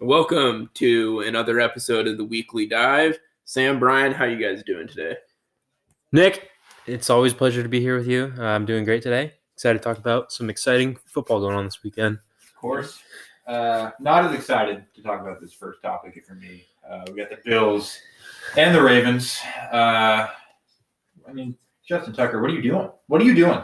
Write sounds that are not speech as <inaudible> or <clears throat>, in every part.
Welcome to another episode of the Weekly Dive. Sam, Brian, how you guys doing today? Nick, it's always a pleasure to be here with you. Uh, I'm doing great today. Excited to talk about some exciting football going on this weekend. Of course. Uh, not as excited to talk about this first topic for me. Uh, we got the Bills and the Ravens. Uh, I mean, Justin Tucker, what are you doing? What are you doing?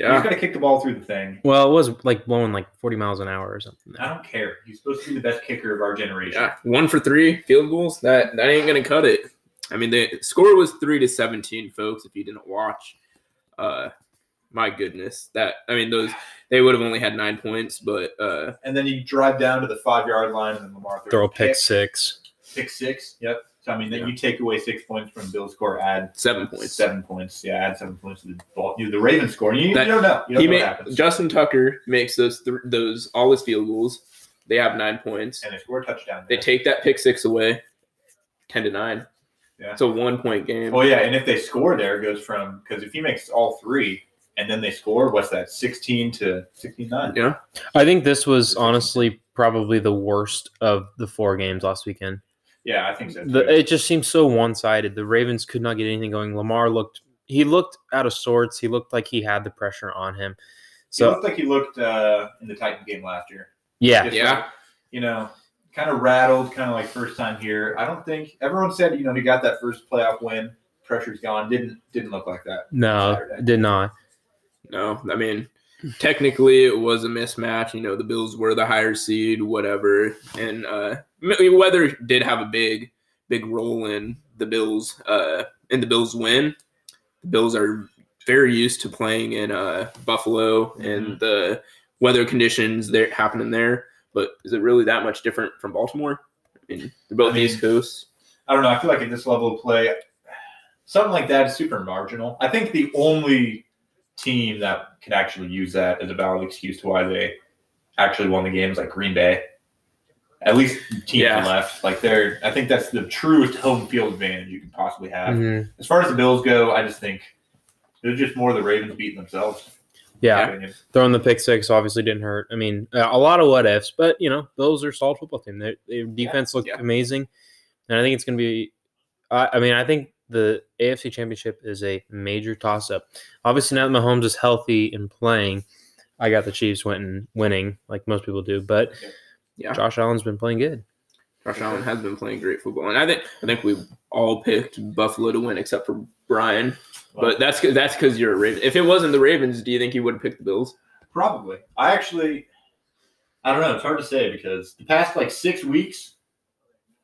You just got to kick the ball through the thing. Well, it was like blowing like 40 miles an hour or something. I don't care. He's supposed to be the best kicker of our generation. Yeah, one for three field goals. That that ain't gonna cut it. I mean, the score was three to 17, folks. If you didn't watch, uh, my goodness, that I mean, those they would have only had nine points, but uh, And then you drive down to the five yard line and then Lamar throws Throw a a pick pick. six. Pick six. Yep. So I mean, then Yeah. you take away six points from Bill's score, add seven points. seven points. Yeah, add seven points to the ball. You the Ravens score. You, you don't know. You don't He know made what. Justin Tucker makes those th- those all his field goals. They have nine points. and they score a touchdown. They take that pick six away, ten to nine. Yeah. It's a one point game. Well, yeah, and if they score there, it goes from because if he makes all three and then they score, what's that? Sixteen to 69 Yeah. I think this was honestly probably the worst of the four games last weekend. Yeah, I think so. The, it just seems so one sided. The Ravens could not get anything going. Lamar looked, he looked out of sorts. He looked like he had the pressure on him. he So, looked like he looked uh, in the Titan game last year. yeah. Just Yeah. like, you know, kind of rattled, kind of like first time here. I don't think everyone said you know he got that first playoff win. Pressure's gone. Didn't didn't look like that. No, Saturday. did not. No, I mean, technically it was a mismatch. You know, the Bills were the higher seed, whatever, and uh, m- weather did have a big, big role in the Bills, uh, in the Bills win. The Bills are very used to playing in uh, Buffalo and the weather conditions that happening there. But is it really that much different from Baltimore? I mean, they're both I mean, East Coast. I don't know. I feel like at this level of play, something like that is super marginal. I think the only team that can actually use that as a valid excuse to why they actually won the game is like Green Bay. At least team Yeah. left. Like they're I think that's the truest home field advantage you can possibly have. Mhm. As far as the Bills go, I just think they're just more the Ravens beating themselves. Yeah. in my opinion. Throwing the pick six obviously didn't hurt. I mean, uh, a lot of what ifs, but you know, Bills are a solid football team. Their, their defense looked yeah. amazing, and I think it's going to be. I I mean, I think the AFC Championship is a major toss up. Obviously, now that Mahomes is healthy and playing, I got the Chiefs winning, winning like most people do. But Yeah. Josh Allen's been playing good. Josh Allen has been playing great football, and I think I think we all picked Buffalo to win except for Brian. But that's 'cause- that's because you're a Raven. If it wasn't the Ravens, do you think you would have picked the Bills? Probably. I actually, I don't know. It's hard to say because the past like six weeks,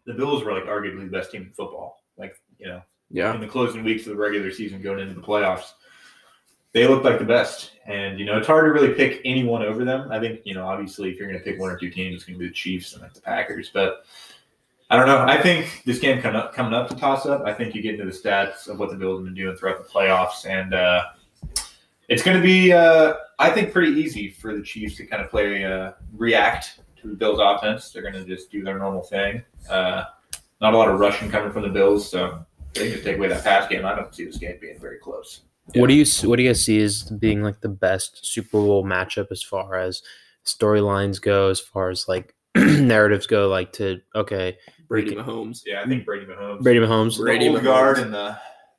the Bills were like arguably the best team in football. Like you know, Yeah, in the closing weeks of the regular season going into the playoffs, they looked like the best. And you know, it's hard to really pick anyone over them. I think you know, obviously, if you're going to pick one or two teams, it's going to be the Chiefs and like the Packers. But I don't know. I think this game coming up, coming up to toss up. I think you get into the stats of what the Bills have been doing throughout the playoffs, and uh, it's going to be, uh, I think, pretty easy for the Chiefs to kind of play, uh, react to the Bills' offense. They're going to just do their normal thing. Uh, not a lot of rushing coming from the Bills, so they can take away that pass game. I don't see this game being very close. Yeah. What do you What do you guys see as being like the best Super Bowl matchup as far as storylines go, as far as like <clears throat> narratives go? Like to okay, Brady can- Mahomes. Yeah, I think Brady Mahomes, Brady Mahomes. the Brady old Mahomes. guard, and the.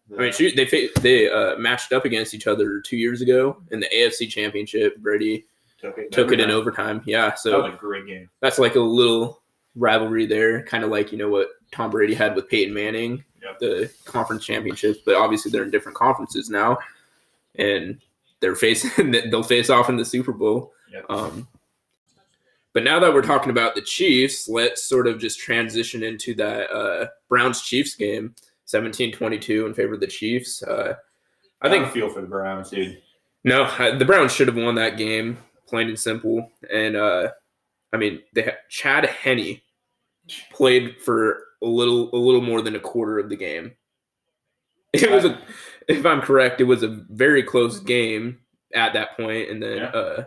the I mean, shoot, they they uh, matched up against each other two years ago in the AFC Championship. Brady took it, took it in overtime. Yeah, That so was a great game. that's like a little rivalry there, kind of like you know what Tom Brady had with Peyton Manning, Yep. the conference championships. But obviously they're in different conferences now, and they're facing <laughs> they'll face off in the Super Bowl. Yep. Um, but now that we're talking about the Chiefs, let's sort of just transition into that uh, Browns Chiefs game, 17-22 in favor of the Chiefs. Uh, I think feel for the Browns, dude. no, I- the Browns should have won that game, plain and simple. And uh, I mean, they had, Chad Henne played for a little a little more than a quarter of the game. <laughs> It was a, if I'm correct, it was a very close game at that point, and then Yeah. uh,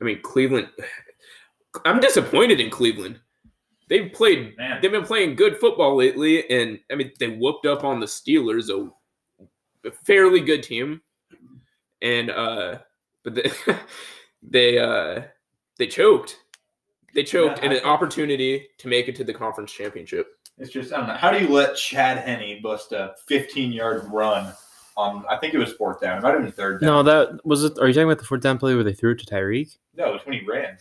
I mean, Cleveland. <sighs> I'm disappointed in Cleveland. They've played Man, they've been playing good football lately, and I mean they whooped up on the Steelers, a, a fairly good team, and uh, but they <laughs> they uh they choked. They choked Yeah, in an opportunity to make it to the conference championship. It's just I don't know. How do you let Chad Henne bust a 15 yard run on? I think it was fourth down. It might have been third down. No, that was it. Are you talking about the fourth down play where they threw it to Tyreek? no, it's when he ran.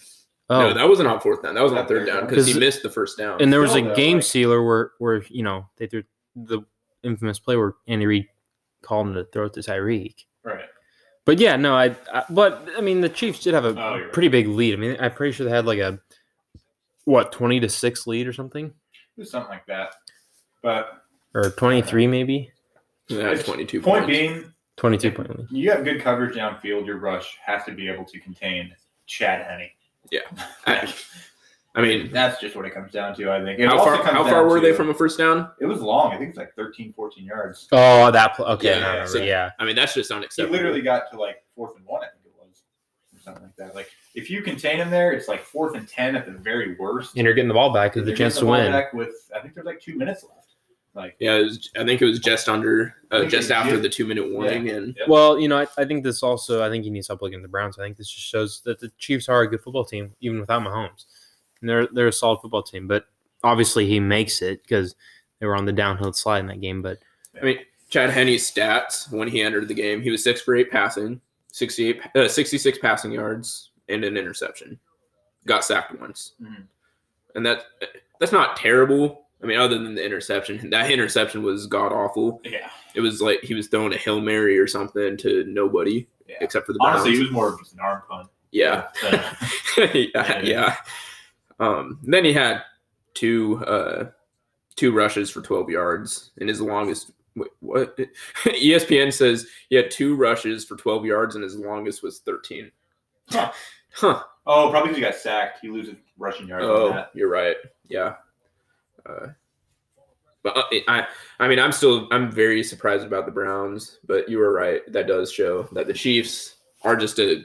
Oh, No, that wasn't on fourth down. That was on Not third third down down. because he missed the first down. and there was Still, a though, game like- sealer where where you know they threw the infamous play where Andy Reid called him to throw it to Tyreek. Right. But yeah, no, I, I but I mean the Chiefs did have a Oh, you're right. pretty big lead. I mean, I'm pretty sure they had like a what twenty to six lead or something, It something like that. But or twenty three maybe, yeah, 22 point points. being, twenty two point lead. you have good coverage downfield. Your rush has to be able to contain Chad Henne. Yeah. <laughs> I, I mean, That's just what it comes down to. I think. It how far how far were they from a first down? It was long. I think it's like 13, 14 yards. Oh, that pl- okay, Yeah, no, no, no, so- yeah. I mean, that's just He unacceptable. literally got to like fourth and one. I think it was, or something like that. Like if you contain him there, it's like fourth and ten at the very worst. And you're getting the ball back with They're the chance to getting the ball win. Back with I think there's like two minutes left. Like Yeah, was, I think it was just under, uh, just after yeah. the two minute warning, and Yep. Well, you know, I, I think this also. I think he needs help stop looking at the Browns. I think this just shows that the Chiefs are a good football team, even without Mahomes. And they're they're a solid football team. But obviously, he makes it because they were on the downhill slide in that game. But I mean, Chad Henne's stats when he entered the game, he was six for eight passing, 68, uh, 66 passing yards, and an interception. Got sacked once, Mhm. and that that's not terrible. I mean, other than the interception, <laughs> that interception was god awful. yeah, It was like he was throwing a hail mary or something to nobody yeah. except for the Browns. Honestly, he was more of just an arm punt. yeah, Uh, <laughs> yeah, yeah. Um, then he had two uh, two rushes for 12 yards, and his longest. Wait, what? <laughs> ESPN says he had two rushes for 12 yards, and his longest was 13. Huh. Huh. oh, probably because he got sacked. He loses rushing yards Oh, that. you're right. Yeah. Uh, but uh, I, I mean, I'm still, I'm very surprised about the Browns. But you were right. That does show that the Chiefs are just a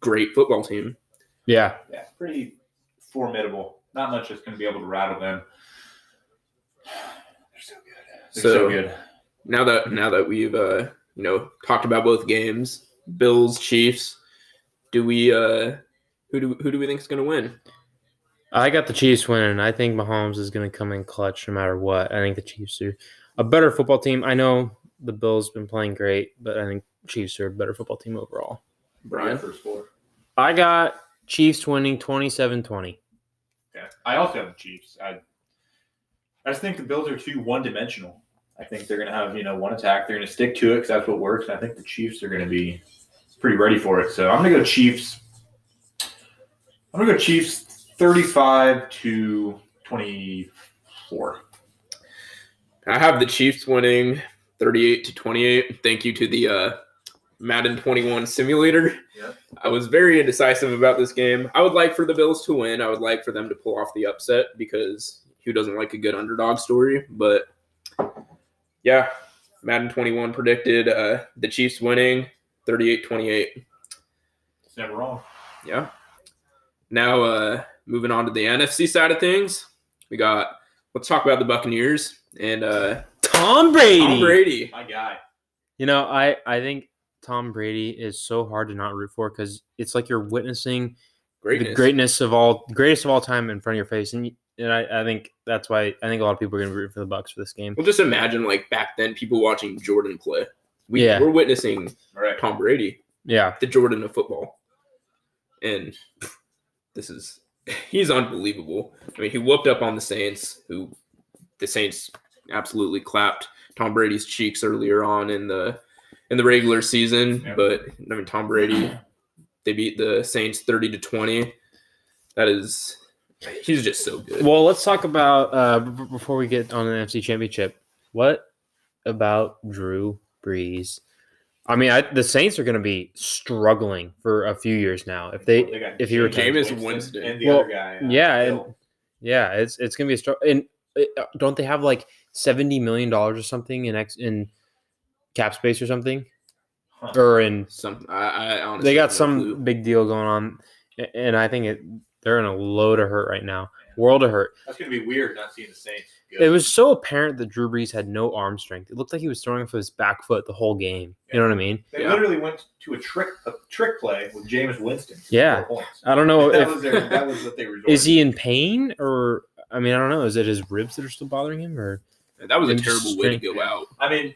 great football team. yeah, Yeah, pretty formidable. Not much is going to be able to rattle them. <sighs> They're so good. They're so, So- good. now that now that we've uh you know talked about both games bills chiefs do we uh who do who do we think is going to win I got the Chiefs winning. I think Mahomes is going to come in clutch no matter what. I think the Chiefs are a better football team. I know the Bills have been playing great, but I think Chiefs are a better football team overall. brian first four. I got Chiefs winning 27-20. Yeah, I also have the Chiefs. I, I just think the Bills are too one-dimensional. I think they're going to have you know one attack. They're going to stick to it because that's what works. And I think the Chiefs are going to be pretty ready for it. So I'm going to go Chiefs. I'm going to go Chiefs, thirty-five to twenty-four. i have the chiefs winning 38 to 28 thank you to the uh madden 21 simulator Yep. i was very indecisive about this game i would like for the bills to win i would like for them to pull off the upset because who doesn't like a good underdog story but yeah madden 21 predicted uh the chiefs winning 38-28 It's never wrong. Yeah. Now, uh, moving on to the NFC side of things, we got. Let's talk about the Buccaneers and uh, Tom Brady. Tom Brady. My guy. You know, I I think Tom Brady is so hard to not root for because it's like you're witnessing Greatness. the greatness of all greatest of all time in front of your face, and you- and I, I think that's why I think a lot of people are going to root for the Bucks for this game. Well, just imagine like back then, people watching Jordan play. We, Yeah. We're witnessing All right. Tom Brady, Yeah, the Jordan of football, and this is he's unbelievable. I mean, he whooped up on the Saints, who the Saints absolutely clapped Tom Brady's cheeks earlier on in the in the regular season. Yep. But I mean, Tom Brady, they beat the Saints thirty to twenty. That is, he's just so good. Well, let's talk about uh, b- before we get on the NFC Championship. What about Drew Brees? I mean, I, the Saints are going to be struggling for a few years now. If they, got if he retains- Jameis Jameis Winston. and the Well, other guy. uh, yeah, and- yeah, it's it's going to be a struggle. And uh, don't they have like seventy million dollars or something in ex in cap space or something, Huh. or in Some I, I honestly they got no some clue. big deal going on, and I think it They're in a load of hurt right now. World of hurt. That's gonna be weird not seeing the Saints. Good. It was so apparent that Drew Brees had no arm strength. It looked like he was throwing off his back foot the whole game. You know what I mean? They Yeah. literally went to a trick a trick play with Jameis Winston. Yeah. I don't know that if was their, that was what they were. is he in pain or I mean I don't know. Is it his ribs that are still bothering him or That was a Maybe terrible way to go out. I mean,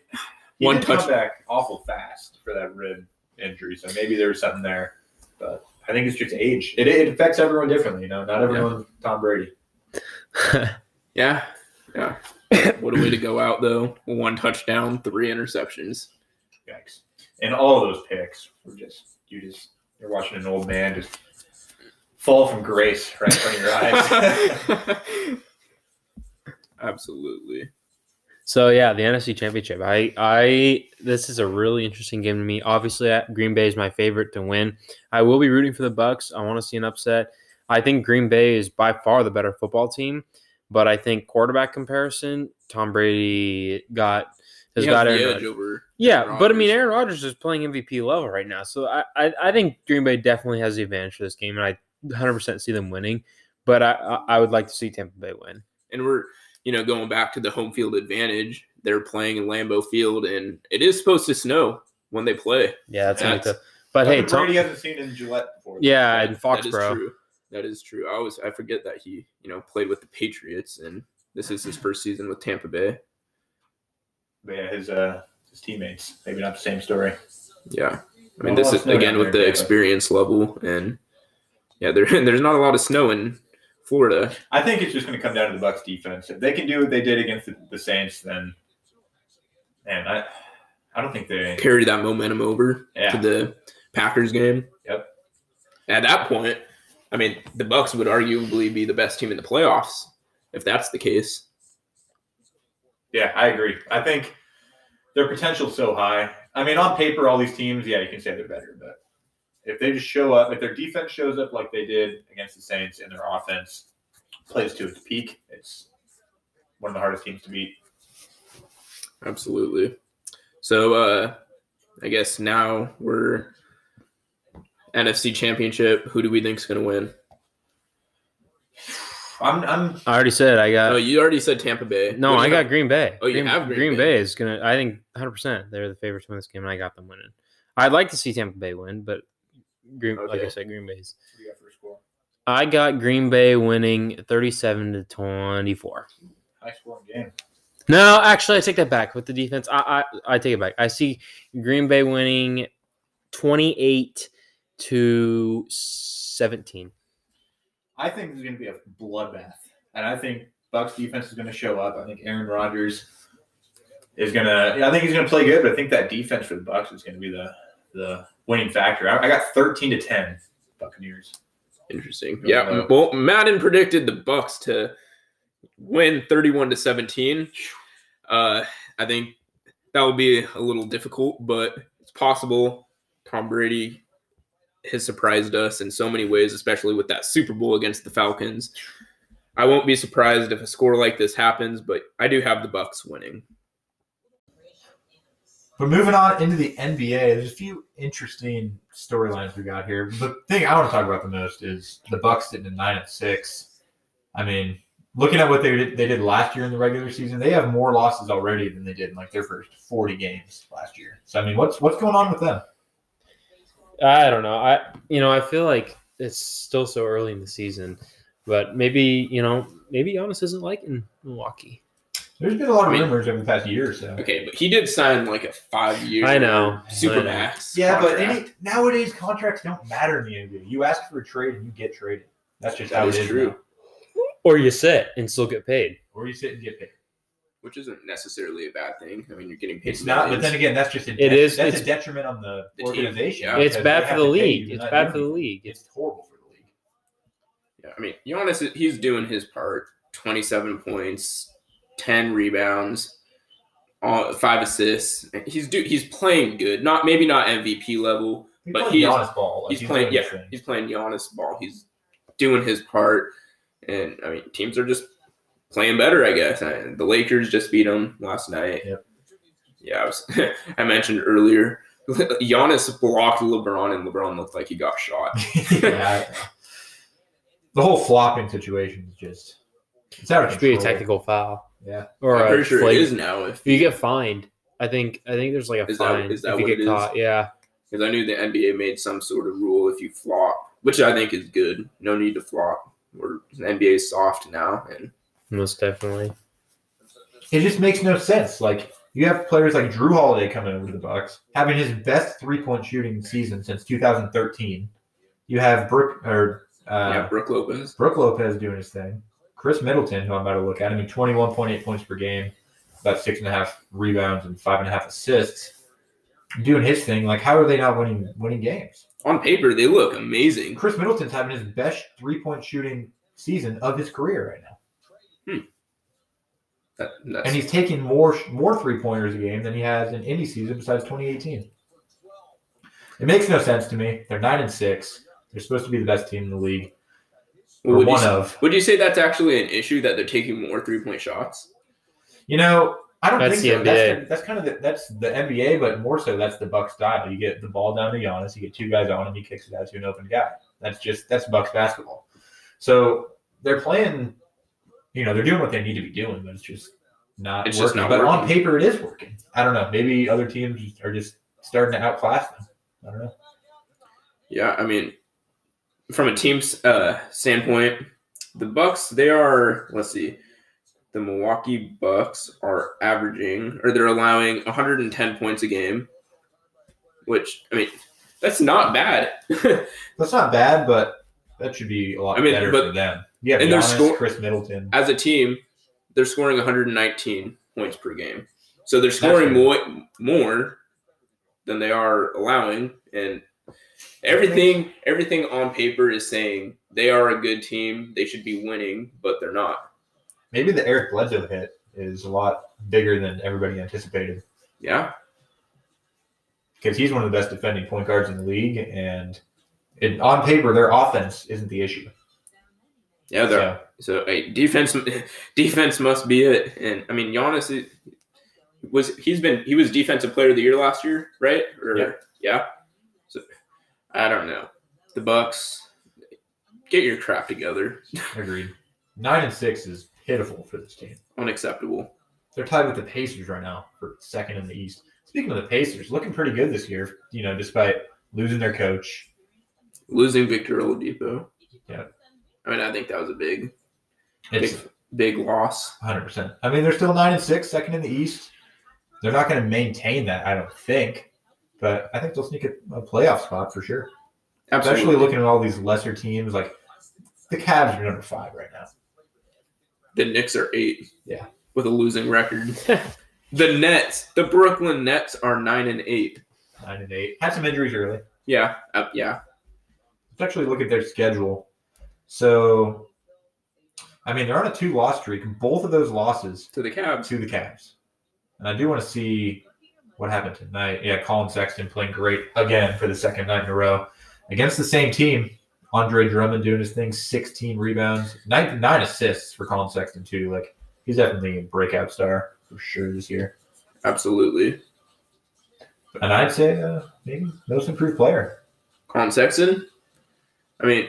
he One did touch- back awful fast for that rib injury, so maybe there was something there. But I think it's just age. It, it affects everyone differently. You know, not everyone Tom Brady. <laughs> <laughs> Yeah, yeah. <laughs> what a way to go out though. One touchdown, three interceptions. Yikes! And all of those picks were just you just you're watching an old man just fall from grace right in front of your <laughs> eyes. <laughs> Absolutely. So yeah, the NFC Championship. I I this is a really interesting game to me. Obviously, Green Bay is my favorite to win. I will be rooting for the Bucks. I want to see an upset. I think Green Bay is by far the better football team, but I think quarterback comparison, Tom Brady got has He got has the edge over. Yeah, Aaron but I mean, Aaron Rodgers is playing MVP level right now, so I, I, I think Green Bay definitely has the advantage for this game, and I 100% see them winning. But I, I, I would like to see Tampa Bay win. and we're you know going back to the home field advantage. They're playing in Lambeau Field, and it is supposed to snow when they play. Yeah, that's gonna That's- tough. But hey, Brady Tom, hasn't seen in Gillette before. yeah, That- and Foxborough. That is true. I always I forget that he you know played with the Patriots, and this is his first season with Tampa Bay. But yeah, his uh his teammates maybe not the same story. Yeah, I mean this is again with the experience level, and yeah, there <laughs> there's not a lot of snow in Florida. I think it's just going to come down to the Bucks defense. If they can do what they did against the, the Saints, then man, I I don't think they. Carry that momentum over to the Packers game. Yep. At that point, I mean, the Bucks would arguably be the best team in the playoffs if that's the case. yeah, I agree. I think their potential's so high. I mean, on paper, all these teams, yeah, you can say they're better, but if they just show up, if their defense shows up like they did against the Saints, and their offense plays to its peak, it's one of the hardest teams to beat. Absolutely. So uh I guess now we're NFC Championship. Who do we think's going to win? I'm, I'm I already said I got. oh, you already said Tampa Bay. no, I got have? Green Bay. Oh, you Green, have Green Green Bay. Bay is gonna. I think 100. percent They're the favorites to win this game, and I got them winning. I'd like to see Tampa Bay win, but Green, like I said, Green Bay's. what do you got for score? I got Green Bay winning 37 to 24. High scoring game. No, actually, I take that back. With the defense, I I, I take it back. I see Green Bay winning 28 to 17. I think this is going to be a bloodbath, and I think Bucks defense is going to show up. I think Aaron Rodgers is going to. I think he's going to play good, but I think that defense for the Bucks is going to be the the winning factor. I, I got thirteen to ten Buccaneers. Interesting. Yeah. Well, Madden predicted the Bucks to win 31 to 17. Uh, I think that will be a little difficult, but it's possible. Tom Brady has surprised us in so many ways, especially with that Super Bowl against the Falcons. I won't be surprised if a score like this happens, but I do have the Bucks winning. But moving on into the NBA, there's a few interesting storylines we got here. The thing I want to talk about the most is the Bucks sitting at nine and six. I mean, looking at what they did, they did last year in the regular season, they have more losses already than they did in like their first 40 games last year. So I mean, what's what's going on with them? I don't know. I you know I feel like it's still so early in the season, but maybe you know maybe Giannis isn't liking Milwaukee. There's been a lot of I mean- rumors over the past year or so. Okay, but he did sign like a five year I know. super I know. max. Yeah, but any, nowadays contracts don't matter in the NBA. You ask for a trade and you get traded. That's just That how is it is true. now. Or you sit and still get paid. Or you sit and get paid. Which isn't necessarily a bad thing. I mean, you're getting paid. It's not, but then again, that's just a It is- That's it's- a detriment on the, The team, organization. yeah. It's bad for the league. It's bad for the league. It's horrible for the league. Yeah, I mean, Giannis, he's doing his part. Twenty-seven points, ten rebounds, uh, five assists. He's do he's playing good. Not maybe not MVP level. He's But playing he is- Giannis ball. Like, He's, playing. Yeah, he's playing Giannis ball. He's doing his part, and I mean, teams are just playing better. I guess I, the Lakers just beat them last night. Yep. Yeah, I was. <laughs> I mentioned earlier. <laughs> Giannis blocked LeBron, and LeBron looked like he got shot. <laughs> yeah, the whole flopping situation is just it's out It of should be a technical foul Yeah, or I'm pretty sure flag- it is now. If If you get fined, I think I think there's like a Is that- fine is that if you what get it is? caught. Yeah, because I knew the NBA made some sort of rule if you flop, which I think is good. No need to flop. Or the NBA is soft now, and most definitely. it just makes no sense. Like you have players like Jrue Holiday coming over to the Bucks, having his best three point shooting season since 2013. You have Brook or uh, yeah, Brook Lopez. Brook Lopez doing his thing. Khris Middleton, who I'm about to look at, I mean, 21.8 points per game, about six and a half rebounds and five and a half assists, doing his thing. Like, how are they not winning winning games? On paper, they look amazing. Khris Middleton's having his best three point shooting season of his career right now, That, that's, and he's taking more more three pointers a game than he has in any season besides 2018. It makes no sense to me. They're nine and six. They're supposed to be the best team in the league, or would, you, one s- of. would you say that's actually an issue that they're taking more three point shots? You know, I don't That's think the so. NBA. That's, that's kind of the, that's the NBA, but more so that's the Bucks style. You get the ball down to Giannis, you get two guys on him, he kicks it out to an open guy. That's just that's Bucks basketball. So they're playing, you know, they're doing what they need to be doing, but it's just not It's working. just not but on paper, it is working. I don't know. Maybe other teams are just starting to outclass them. I don't know. Yeah, I mean, from a team's uh, standpoint, the Bucks they are. Let's see, the Milwaukee Bucks are averaging or they're allowing 110 points a game, which I mean, that's not bad. <laughs> That's not bad, but that should be a lot I mean, better but- for them. Yeah, and they're score- Khris Middleton. As a team, they're scoring 119 points per game, so they're scoring more more than they are allowing, and everything everything on paper is saying they are a good team. They should be winning, but they're not. Maybe the Eric Bledsoe hit is a lot bigger than everybody anticipated. Yeah, because he's one of the best defending point guards in the league, and it, on paper, their offense isn't the issue. Yeah. They're, So, so hey, defense <laughs> defense must be it. And I mean, Giannis is- was he's been he was defensive player of the year last year, right? Or Yeah. yeah. So I don't know. The Bucks get your crap together. <laughs> agreed. Nine and six is pitiful for this team. Unacceptable. They're tied with the Pacers right now for second in the East. Speaking of the Pacers, looking pretty good this year. You know, despite losing their coach. Losing Victor Oladipo. Yeah. I mean, I think that was a big, It's big, big loss. 100. percent I mean, they're still nine and six, second in the East. They're not going to maintain that, I don't think. But I think they'll sneak a, a playoff spot for sure. Absolutely. Especially looking at all these lesser teams, like the Cavs are number five right now. the Knicks are eight. Yeah. With a losing record. the Nets, the Brooklyn Nets are nine and eight. Nine and eight. Had some injuries early. Yeah. Uh, yeah. Let's actually look at their schedule. So, I mean, they're on a two-loss streak. Both of those losses To the Cavs. to the Cavs. And I do want to see what happened tonight. Yeah, Collin Sexton playing great again for the second night in a row against the same team. Andre Drummond doing his thing, 16 rebounds, nine, nine assists for Collin Sexton too. Like he's definitely a breakout star for sure this year. Absolutely. And I'd say uh, maybe most improved player. Collin Sexton. I mean,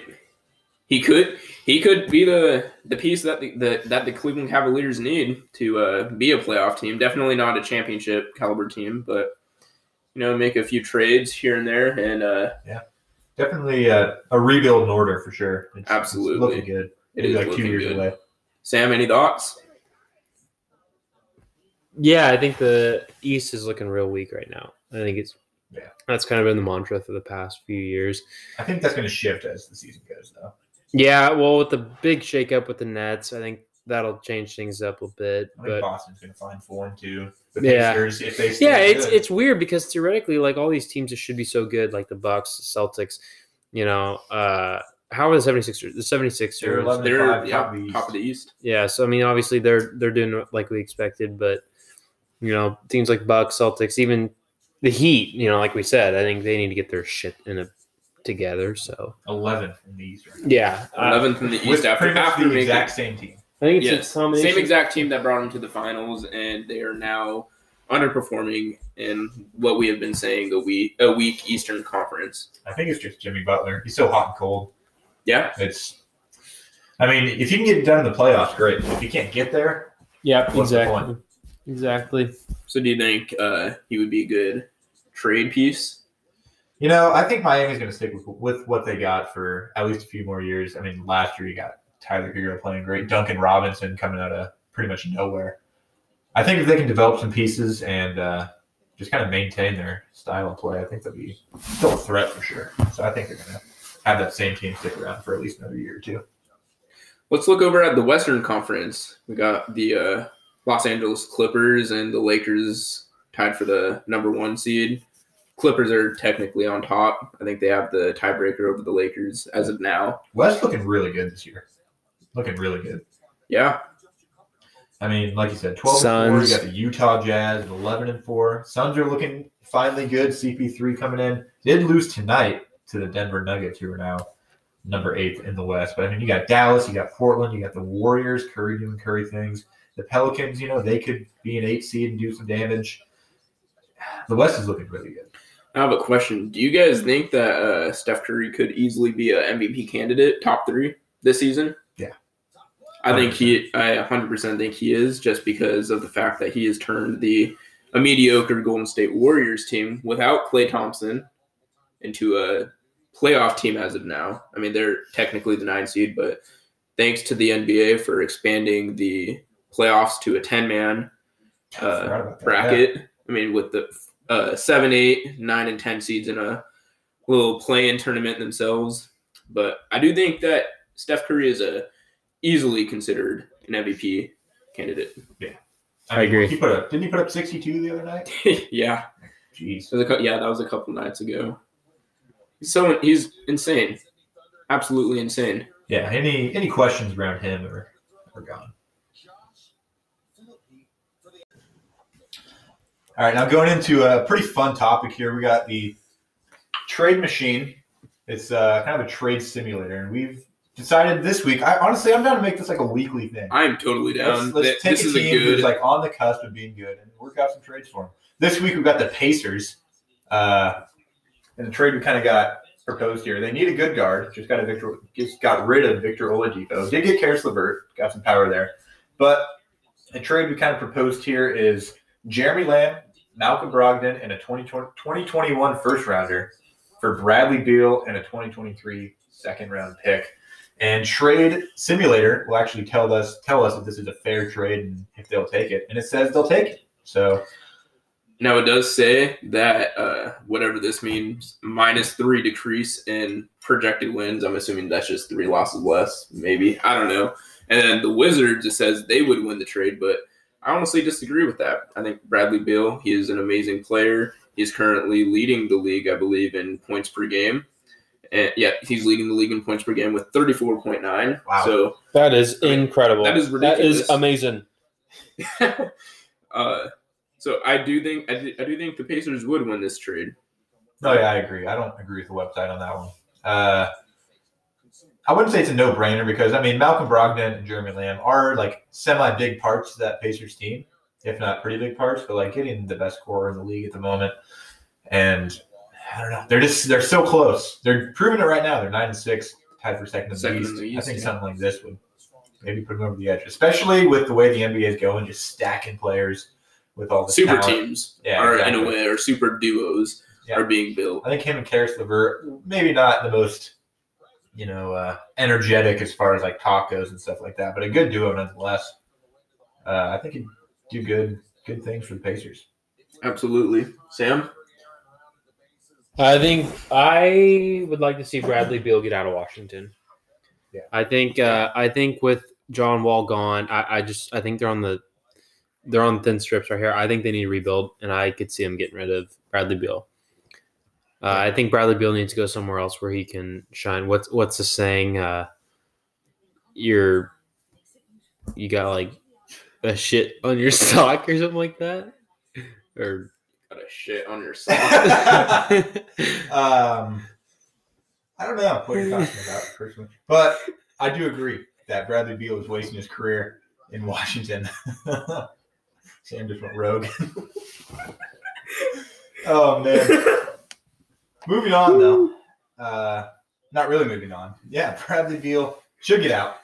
he could he could be the the piece that the, the that the Cleveland Cavaliers need to uh, be a playoff team. Definitely not a championship caliber team, but you know, make a few trades here and there, and uh, Definitely uh, a rebuild in order for sure. It's, Absolutely. it's looking good. it Maybe is like two years good. away. Sam, any thoughts? Yeah, I think the East is looking real weak right now. I think it's Yeah. That's kind of been the mantra for the past few years. I think that's going to shift as the season goes, though. Yeah, well, with the big shakeup with the Nets, I think that'll change things up a bit. I think Boston's going to find form too. The Yeah. Pacers, if they yeah, it's good. it's weird because theoretically, like all these teams that should be so good, like the Bucks, the Celtics, you know, uh, how are the 76ers? The 76ers. They're 11 They're Five, yeah, top of the top of the East. Yeah, so I mean, obviously they're they're doing like we expected, but you know, teams like Bucks, Celtics, even the Heat, you know, like we said, I think they need to get their shit in a together. So 11th in the East right now. yeah, uh, Eleventh in the With East after pretty much after the making exact same team. I think it's yes, a combination. same exact team that brought them to the finals, and they are now underperforming in what we have been saying a week a weak Eastern Conference. I think it's just Jimmy Butler. He's so hot and cold. Yeah, It's I mean, if you can get it done in the playoffs, great. If you can't get there, Yeah, What's the exactly. Exactly. So do you think uh, he would be a good trade piece? You know, I think Miami's going to stick with, with what they got for at least a few more years. I mean, last year you got Tyler Herro playing great, Duncan Robinson coming out of pretty much nowhere. I think if they can develop some pieces and uh, just kind of maintain their style of play, I think they'll be still a threat for sure. So I think they're going to have that same team stick around for at least another year or two. Let's look over at the Western Conference. We got the uh, Los Angeles Clippers and the Lakers tied for the number one seed. Clippers are technically on top. I think they have the tiebreaker over the Lakers as of now. West looking really good this year. Looking really good. Yeah, I mean, like you said, 12 and 4. Suns. You got the Utah Jazz 11 and 4. Suns are looking finally good. CP3 coming in. Did lose tonight to the Denver Nuggets, who are now number eight in the West. But I mean, you got Dallas, you got Portland, you got the Warriors, Curry doing Curry things. The Pelicans, you know, they could be an eight seed and do some damage. The West is looking really good. I have a question. Do you guys think that uh, Steph Curry could easily be a MVP candidate, top three this season? Yeah. I think he, I 100% think he is, just because of the fact that he has turned the a mediocre Golden State Warriors team without Klay Thompson into a playoff team as of now. I mean, they're technically the nine seed, but thanks to the NBA for expanding the playoffs to a 10 man uh, forgot about that. bracket. I mean, with the uh, seven, eight, nine, and ten seeds in a little play-in tournament themselves. But I do think that Steph Curry is a easily considered an MVP candidate. Yeah, I agree. He put up. Didn't he put up 62 the other night? <laughs> yeah, Jeez. was a, yeah, that was a couple nights ago. He's so he's insane, absolutely insane. Yeah. Any any questions around him are, are gone. All right, now going into a pretty fun topic here, we got the trade machine. It's uh, kind of a trade simulator, and we've decided this week. I honestly, I'm down to make this like a weekly thing. I'm totally down. Let's, let's take this a is a team who's like on the cusp of being good and work out some trades for them. This week we've got the Pacers, uh, and the trade we kind of got proposed here. They need a good guard. Just got a Victor. Just got rid of Victor Oladipo. Did get Caris LeVert. Got some power there, but the trade we kind of proposed here is Jeremy Lamb, Malcolm Brogdon, and a 2020, 2021 first rounder for Bradley Beal and a 2023 second round pick. And trade simulator will actually tell us tell us if this is a fair trade and if they'll take it. And it says they'll take it. So Now it does say that uh, whatever this means, minus three decrease in projected wins. I'm assuming that's just three losses less, maybe. I don't know. And then the Wizards, it says they would win the trade, but I honestly disagree with that. I think Bradley Beal, he is an amazing player. He's currently leading the league, I believe, in points per game. And yeah, he's leading the league in points per game with 34.9. Wow. So That is incredible. That is ridiculous. That is amazing. <laughs> uh, so I do think I do, I do think the Pacers would win this trade. no, yeah, I agree. I don't agree with the website on that one. Uh, I wouldn't say it's a no brainer because I mean Malcolm Brogdon and Jeremy Lamb are like semi big parts of that Pacers team, if not pretty big parts. But like getting the best core in the league at the moment, and I don't know, they're just they're so close. They're proving it right now. They're nine and six, tied for second in the, Second in East. the I think yeah. something like this would maybe put them over the edge, especially with the way the NBA is going, just stacking players with all the super talent. teams Yeah, are in a way, or super duos Yeah. are being built. I think him and Caris LeVert, maybe not the most, you know, uh, energetic as far as like tacos and stuff like that, but a good duo nonetheless. Uh, I think he'd do good, good things for the Pacers. Absolutely, Sam. I think I would like to see Bradley Beal get out of Washington. Yeah. I think uh, I think with John Wall gone, I, I just I think they're on the they're on thin strips right here. I think they need to rebuild, and I could see them getting rid of Bradley Beal. Uh, I think Bradley Beal needs to go somewhere else where he can shine. What's what's the saying? Uh, you're you got like a shit on your <laughs> sock or something like that, or Got a shit on your side. <laughs> Um, I don't know what you're talking about personally, but I do agree that Bradley Beal is wasting his career in Washington. Sam just went rogue. oh man. Moving on though. Uh, not really moving on. Yeah, <laughs> Bradley Beal should get out.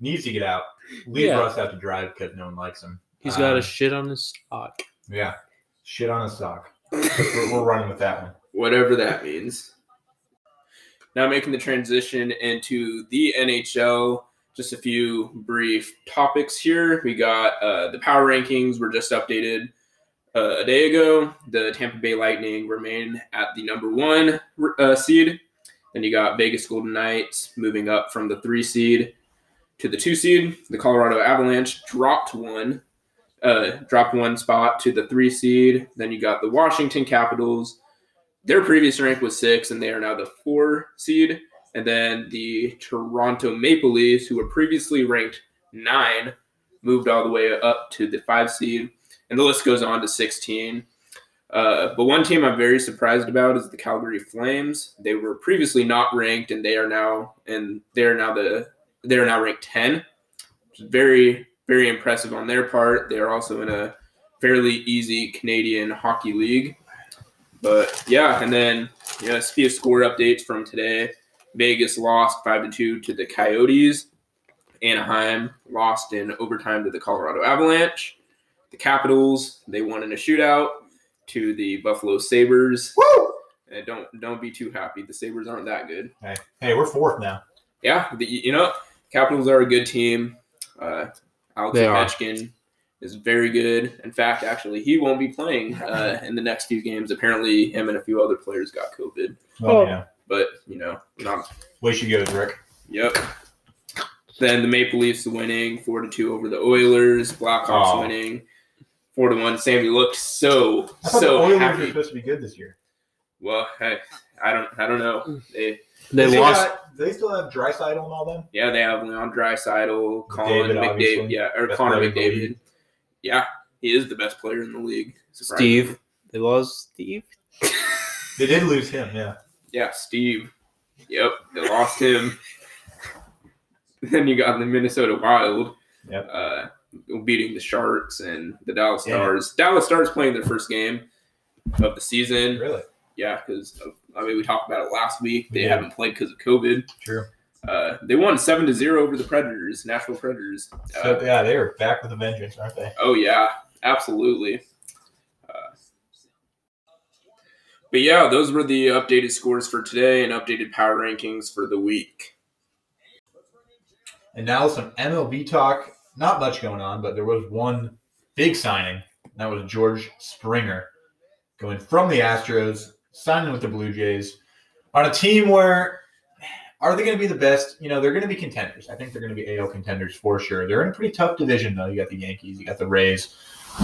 needs to get out. Leave Yeah. Russ out to drive because no one likes him. He's got Um, a shit on his sock. Yeah, shit on his sock. we're, we're running with that one. whatever that means. Now making the transition into the NHL. Just a few brief topics here. We got uh, the power rankings were just updated uh, a day ago. The Tampa Bay Lightning remain at the number one uh, seed. Then you got Vegas Golden Knights moving up from the three seed to the two seed. The Colorado Avalanche dropped one, uh, dropped one spot to the three seed. Then you got the Washington Capitals their previous rank was six, and they are now the four seed. And then the Toronto Maple Leafs, who were previously ranked nine, moved all the way up to the five seed. And the list goes on to 16. Uh, but one team I'm very surprised about is the Calgary Flames. They were previously not ranked, and they are now and they are now the they are now ranked 10. Which is very very impressive on their part. They are also in a fairly easy Canadian hockey league. But yeah, and then know, a few score updates from today. Vegas lost five to two to the Coyotes. Anaheim lost in overtime to the Colorado Avalanche. The Capitals they won in a shootout to the Buffalo Sabres. Woo! And don't don't be too happy. The Sabres aren't that good. Hey, hey, we're fourth now. Yeah, the, you know, Capitals are a good team. Uh, Alex Ovechkin is very good. In fact, actually, he won't be playing uh, <laughs> in the next few games. Apparently, him and a few other players got COVID. Well, Oh. yeah. But you know, not Way she goes, Rick. Yep. Then the Maple Leafs winning four to two over the Oilers. Blackhawks Oh. winning four to one. Sammy looked so I thought the so Oilers were supposed to be good this year. Well, hey, I don't I don't know. They They They lost. got- they still have Draisaitl and all them. yeah they have Leon Draisaitl, Colin David, McDavid, obviously. yeah, or Best Connor player in the McDavid. Yeah, he is the best player in the league. Steve. They lost Steve. They did lose him. Yeah. Yeah, Steve. Yep, they lost him. <laughs> then you got the Minnesota Wild. Yep. Uh, beating the Sharks and the Dallas Yeah. Stars. Dallas Stars playing their first game of the season. Really? Yeah, because I mean we talked about it last week. They Yeah. haven't played because of COVID. True. Uh, they won seven to zero over the Predators, Nashville Predators. Uh, So yeah, they are back with a vengeance, aren't they? Oh yeah, absolutely. Uh, but yeah, those were the updated scores for today and updated power rankings for the week. And now some MLB talk. Not much going on, but there was one big signing. That was George Springer going from the Astros, signing with the Blue Jays on a team where are they going to be the best? You know, they're going to be contenders. I think they're going to be AL contenders for sure. They're in a pretty tough division, though. You got the Yankees, you got the Rays,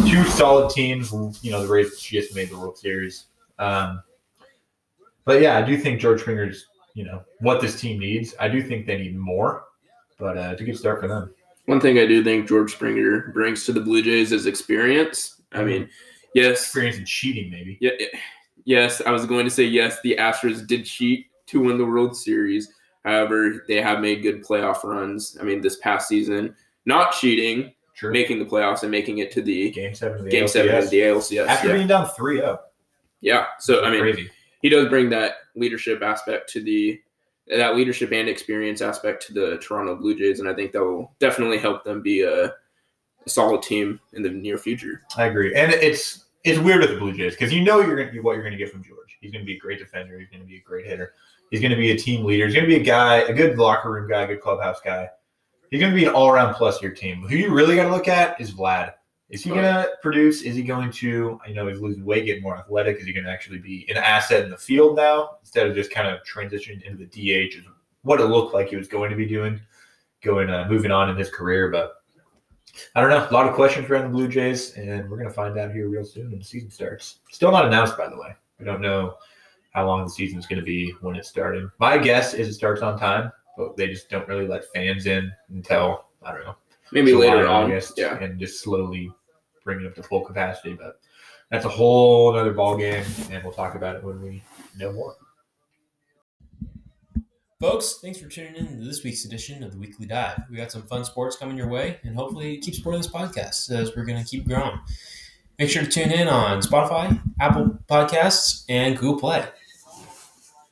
two solid teams. You know, the Rays just made the World Series. Um, but yeah, I do think George Springer's, you know, what this team needs. I do think they need more, but uh, it's a good start for them. One thing I do think George Springer brings to the Blue Jays is experience. I mm-hmm. mean, yes, Experience in cheating, maybe. yeah, eh, yes, I was going to say yes. The Astros did cheat to win the World Series. However, they have made good playoff runs. I mean, this past season, not cheating, True. making the playoffs and making it to the game seven of the game seven of the ALCS. After yeah. being down 3 0. yeah. So I mean, crazy. he does bring that leadership aspect to the that leadership and experience aspect to the Toronto Blue Jays, and I think that will definitely help them be a, a solid team in the near future. I agree. And it's it's weird with the Blue Jays because you know you're going to be what you're going to get from George. He's going to be a great defender. He's going to be a great hitter. He's going to be a team leader. He's going to be a guy, a good locker room guy, a good clubhouse guy. He's going to be an all around plus your team. Who you really got to look at is Vlad. Is he going to produce? Is he going to, you know, he's losing weight, getting more athletic? Is he going to actually be an asset in the field now instead of just kind of transitioning into the DH? Is what it looked like he was going to be doing, going, uh, moving on in his career. But I don't know. A lot of questions around the Blue Jays, and we're going to find out here real soon when the season starts. Still not announced, by the way. We don't know how long the season is going to be when it's starting. My guess is it starts on time, but they just don't really let fans in until, I don't know, Maybe July, later on. August, Yeah. and just slowly bring it up to full capacity. But that's a whole other ball game, and we'll talk about it when we know more. Folks, thanks for tuning in to this week's edition of the Weekly Dive. We got some fun sports coming your way, and hopefully keep supporting this podcast as we're going to keep growing. Make sure to tune in on Spotify, Apple Podcasts, and Google Play.